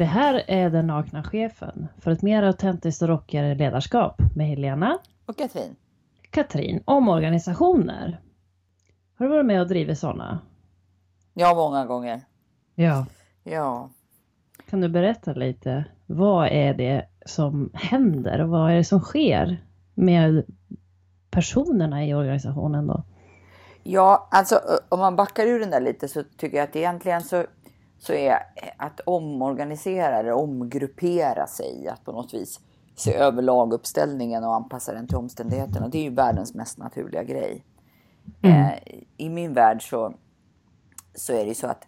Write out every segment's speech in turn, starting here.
Det här är Den nakna chefen för ett mer autentiskt och rockigare ledarskap med Helena och Katrin. Katrin, omorganisationer. Har du varit med och drivit sådana? Ja, många gånger. Ja. Ja. Kan du berätta lite? Vad är det som händer och vad är det som sker med personerna i organisationen då? Ja, alltså om man backar ur den där lite så tycker jag att egentligen så, så är att omorganisera eller omgruppera sig, att på något vis se över laguppställningen och anpassa den till omständigheterna. Det är ju världens mest naturliga grej. Mm. Eh, I min värld så, så är det så att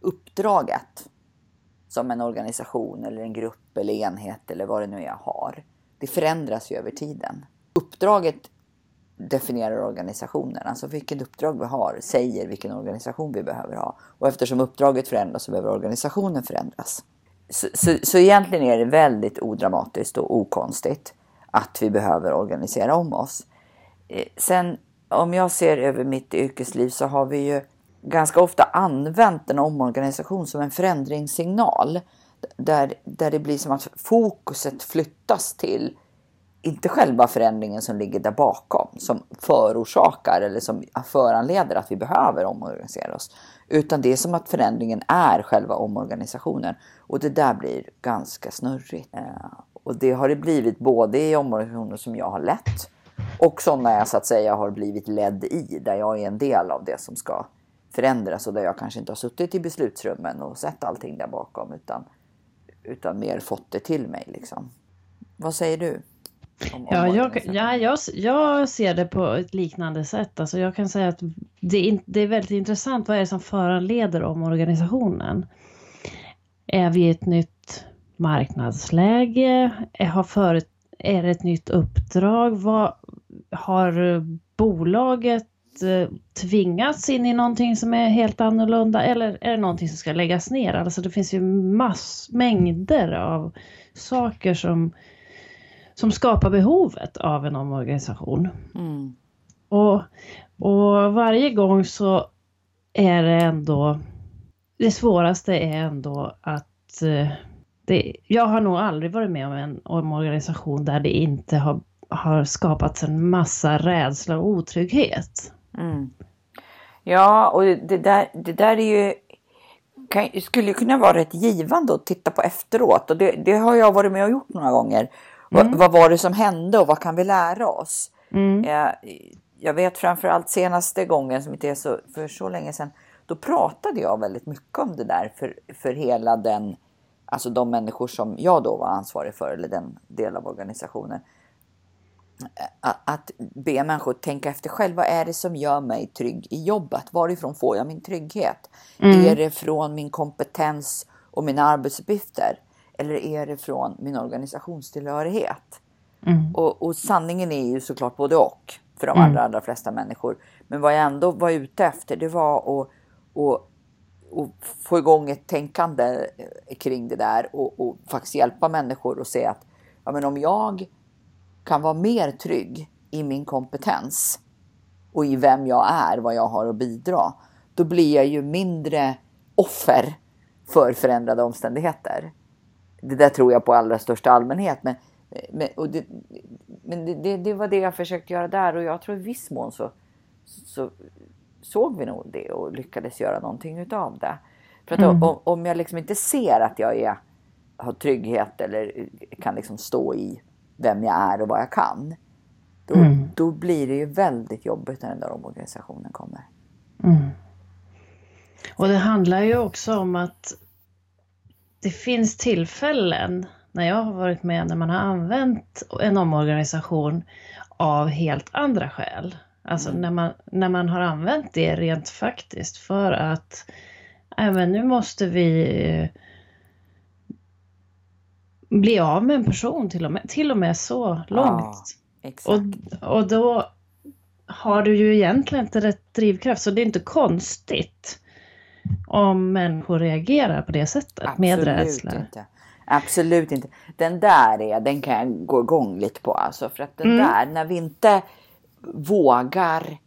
uppdraget som en organisation eller en grupp eller enhet eller vad det nu är har, det förändras ju över tiden. Uppdraget definierar organisationen, alltså vilket uppdrag vi har säger vilken organisation vi behöver ha. Och eftersom uppdraget förändras så behöver organisationen förändras. Så, så, så egentligen är det väldigt odramatiskt och okonstigt att vi behöver organisera om oss. Eh, sen om jag ser över mitt yrkesliv så har vi ju ganska ofta använt en omorganisation som en förändringssignal. Där, där det blir som att fokuset flyttas till inte själva förändringen som ligger där bakom som förorsakar eller som föranleder att vi behöver omorganisera oss. Utan det är som att förändringen är själva omorganisationen. Och det där blir ganska snurrigt. Eh, och det har det blivit både i omorganisationer som jag har lett och sådana jag så att säga har blivit ledd i, där jag är en del av det som ska förändras och där jag kanske inte har suttit i beslutsrummen och sett allting där bakom utan, utan mer fått det till mig. Liksom. Vad säger du? Om, ja, jag, ja jag, jag ser det på ett liknande sätt. Alltså jag kan säga att det är, det är väldigt intressant. Vad är det som föranleder omorganisationen? Är vi i ett nytt marknadsläge? Är, har förut, är det ett nytt uppdrag? Vad, har bolaget eh, tvingats in i någonting som är helt annorlunda eller är det någonting som ska läggas ner? Alltså det finns ju mass, mängder av saker som, som skapar behovet av en omorganisation. Mm. Och, och varje gång så är det ändå, det svåraste är ändå att eh, det, jag har nog aldrig varit med om en omorganisation där det inte har, har skapats en massa rädsla och otrygghet. Mm. Ja, och det där, det där är ju kan, skulle kunna vara rätt givande att titta på efteråt. Och det, det har jag varit med och gjort några gånger. Mm. Vad, vad, var det som hände och vad kan vi lära oss? Mm. Jag, jag vet framförallt senaste gången, som inte är så, för så länge sedan, då pratade jag väldigt mycket om det där för, för hela den, alltså de människor som jag då var ansvarig för, eller den del av organisationen att be människor tänka efter själv. Vad är det som gör mig trygg i jobbet? Varifrån får jag min trygghet? Mm. Är det från min kompetens och mina arbetsuppgifter? Eller är det från min organisationstillhörighet? Mm. Och, och, sanningen är ju såklart både och för de mm. allra, allra flesta människor. Men vad jag ändå var ute efter det var att, att, att få igång ett tänkande kring det där och, och faktiskt hjälpa människor att se att ja, men om jag kan vara mer trygg i min kompetens och i vem jag är, vad jag har att bidra, då blir jag ju mindre offer för förändrade omständigheter. Det där tror jag på allra största allmänhet. Men, men, det, men det, det, det, var det jag försökte göra där och jag tror i viss mån så, så såg vi nog det och lyckades göra någonting utav det. För att mm. om, om jag liksom inte ser att jag är, har trygghet eller kan liksom stå i vem jag är och vad jag kan. Då, mm. då blir det ju väldigt jobbigt när den där omorganisationen kommer. Mm. Och det handlar ju också om att det finns tillfällen när jag har varit med när man har använt en omorganisation av helt andra skäl. Alltså mm. när, man, när man har använt det rent faktiskt för att även nu måste vi bli av med en person till och med, till och med så långt. Ja, och, och då har du ju egentligen inte rätt drivkraft så det är inte konstigt om människor reagerar på det sättet Absolut med rädsla. Inte. Absolut inte. Den där är, den kan jag gå igång lite på alltså. För att den mm. där, när vi inte vågar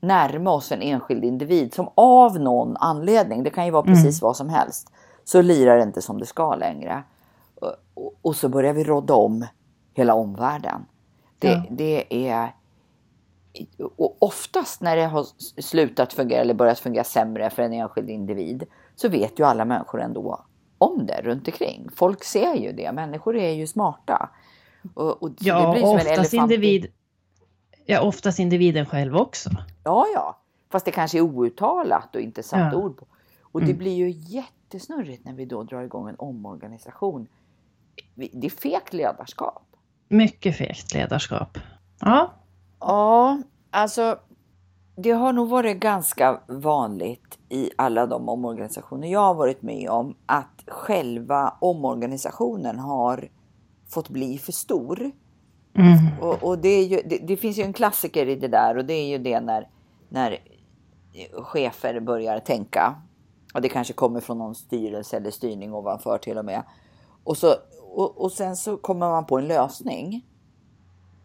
närma oss en enskild individ som av någon anledning, det kan ju vara precis mm. vad som helst, så lirar det inte som det ska längre. Och, och, och så börjar vi rådda om hela omvärlden. Det, ja. det är och oftast när det har slutat fungera eller börjat fungera sämre för en enskild individ så vet ju alla människor ändå om det runt omkring. Folk ser ju det. Människor är ju smarta. Och, och ja, det blir som oftast, individ, ja, oftast individen själv också. Ja, ja. Fast det kanske är outtalat och inte satt ja. ord på. Och det mm. blir ju jättesnurrigt när vi då drar igång en omorganisation. Det är fegt ledarskap. Mycket fegt ledarskap. Ja. Ja, alltså det har nog varit ganska vanligt i alla de omorganisationer jag har varit med om att själva omorganisationen har fått bli för stor. Mm. Och, och det, ju, det, det, finns ju en klassiker i det där och det är ju det när, när chefer börjar tänka. Och det kanske kommer från någon styrelse eller styrning ovanför till och med. Och, så, och, och sen så kommer man på en lösning.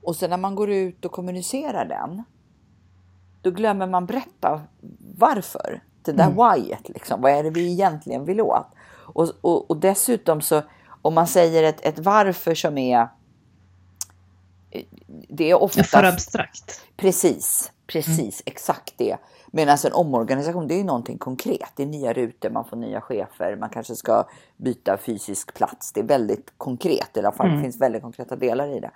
Och sen när man går ut och kommunicerar den. Då glömmer man berätta varför. Det där mm. whyet liksom. Vad är det vi egentligen vill åt? Och, och, och dessutom så om man säger ett, ett varför som är det är ofta... För abstrakt. Precis, precis, mm. exakt det. Medan en omorganisation, det är ju någonting konkret. Det är nya rutor, man får nya chefer, man kanske ska byta fysisk plats. Det är väldigt konkret, i alla fall mm. det finns väldigt konkreta delar i det.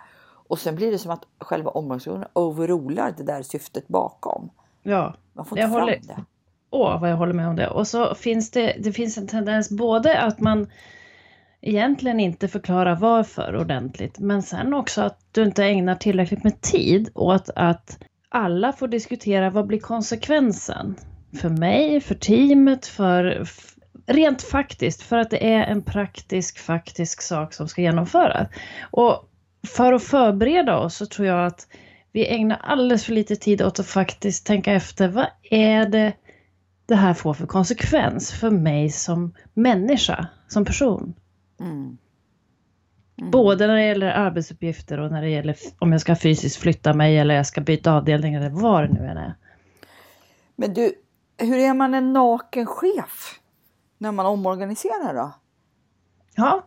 Och sen blir det som att själva omorganisationen overrular det där syftet bakom. Ja, man får inte jag fram håller... det. Åh, vad jag håller med om det. Och så finns det, det finns en tendens både att man egentligen inte förklarar varför ordentligt, men sen också att du inte ägnar tillräckligt med tid åt att alla får diskutera vad blir konsekvensen för mig, för teamet, för rent faktiskt, för att det är en praktisk, faktisk sak som ska genomföras. Och för att förbereda oss så tror jag att vi ägnar alldeles för lite tid åt att faktiskt tänka efter, vad är det det här får för konsekvens för mig som människa, som person? Mm. Mm. Både när det gäller arbetsuppgifter och när det gäller om jag ska fysiskt flytta mig eller jag ska byta avdelning eller vad det nu än är. Men du, hur är man en naken chef när man omorganiserar då? Ja.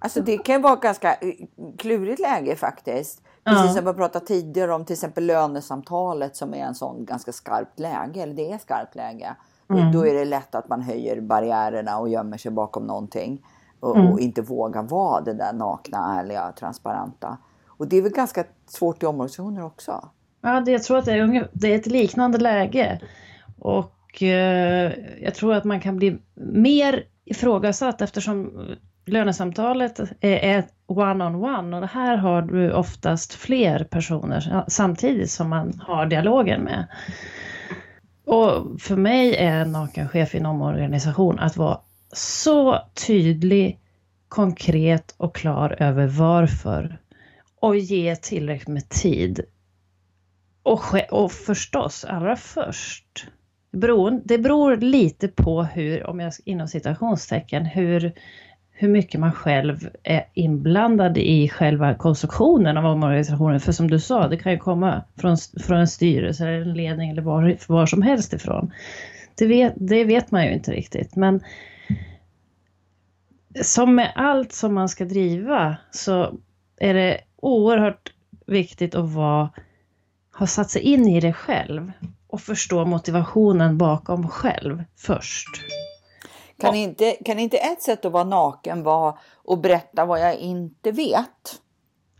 Alltså det kan vara ett ganska eh, klurigt läge faktiskt. Precis som vi pratade tidigare om till exempel lönesamtalet som är en sån ganska skarpt läge, eller det är skarpt läge. Mm. Då är det lätt att man höjer barriärerna och gömmer sig bakom någonting. Och, mm. och, inte vågar vara det där nakna, ärliga, transparenta. Och det är väl ganska svårt i omorganisationer också? Ja, det, jag tror att det är, det är ett liknande läge. Och eh, jag tror att man kan bli mer ifrågasatt eftersom lönesamtalet är one-on-one on one, och här har du oftast fler personer samtidigt som man har dialogen med. Och för mig är en nakenchef i en omorganisation att vara så tydlig, konkret och klar över varför. Och ge tillräckligt med tid. Och, och förstås, allra först, beror, det beror lite på hur, om jag inom citationstecken, hur hur mycket man själv är inblandad i själva konstruktionen av omorganisationen. För som du sa, det kan ju komma från, från en styrelse eller en ledning eller var, var som helst ifrån. Det vet, det vet man ju inte riktigt. Men som med allt som man ska driva så är det oerhört viktigt att vara, ha satt sig in i det själv och förstå motivationen bakom själv först. Kan, ja. inte, kan inte ett sätt att vara naken vara att berätta vad jag inte vet?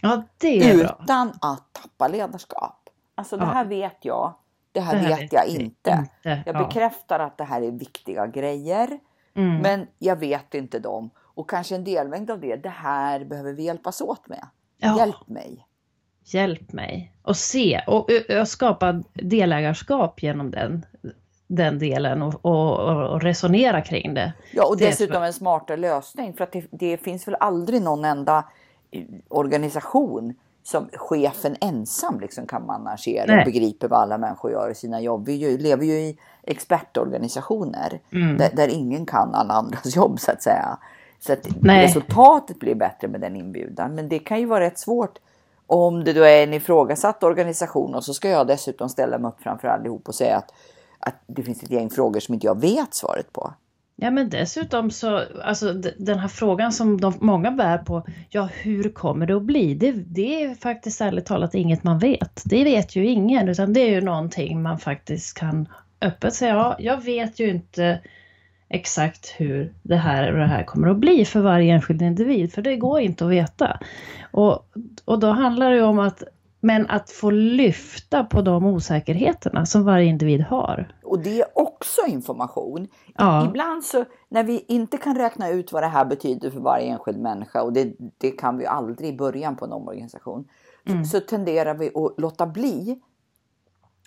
Ja, det är Utan bra. att tappa ledarskap. Alltså det här vet jag, det här, det här vet, vet jag inte. inte. Jag ja. bekräftar att det här är viktiga grejer. Mm. Men jag vet inte dem. Och kanske en delmängd av det, det här behöver vi hjälpas åt med. Ja. Hjälp mig. Hjälp mig. Och se och, och skapa delägarskap genom den den delen och, och, och, resonera kring det. Ja, och dessutom en smartare lösning för att det, det, finns väl aldrig någon enda eh, organisation som chefen ensam liksom kan managera Nej. och begriper vad alla människor gör i sina jobb. Vi ju, lever ju i expertorganisationer mm. där, där, ingen kan alla andras jobb så att säga. Så att resultatet blir bättre med den inbjudan. Men det kan ju vara rätt svårt om det då är en ifrågasatt organisation och så ska jag dessutom ställa mig upp framför allihop och säga att att det finns ett gäng frågor som inte jag vet svaret på. Ja men dessutom så, alltså den här frågan som de, många bär på, ja hur kommer det att bli? Det, det är faktiskt ärligt talat inget man vet. Det vet ju ingen, utan det är ju någonting man faktiskt kan öppet säga, ja jag vet ju inte exakt hur det här och det här kommer att bli för varje enskild individ, för det går inte att veta. Och, och då handlar det om att men att få lyfta på de osäkerheterna som varje individ har. Och det är också information. Ja. Ibland så när vi inte kan räkna ut vad det här betyder för varje enskild människa och det, det kan vi aldrig i början på en omorganisation. Mm. Så, så tenderar vi att låta bli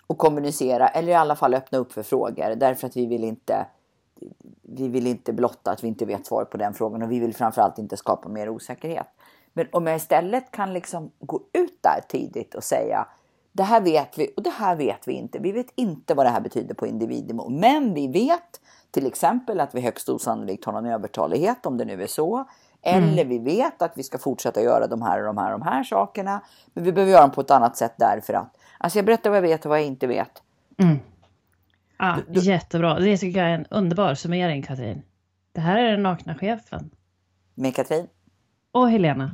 att kommunicera eller i alla fall öppna upp för frågor därför att vi vill inte vi vill inte blotta att vi inte vet svar på den frågan och vi vill framförallt inte skapa mer osäkerhet. Men om jag istället kan liksom gå ut där tidigt och säga det här vet vi och det här vet vi inte. Vi vet inte vad det här betyder på individnivå, men vi vet till exempel att vi högst osannolikt har någon övertalighet om det nu är så. Eller mm. vi vet att vi ska fortsätta göra de här och de här och de här sakerna. Men vi behöver göra dem på ett annat sätt därför att. Alltså jag berättar vad jag vet och vad jag inte vet. Mm. Ja, du, jättebra. Det tycker jag är en underbar summering Katrin. Det här är den nakna chefen. Med Katrin. Och Helena.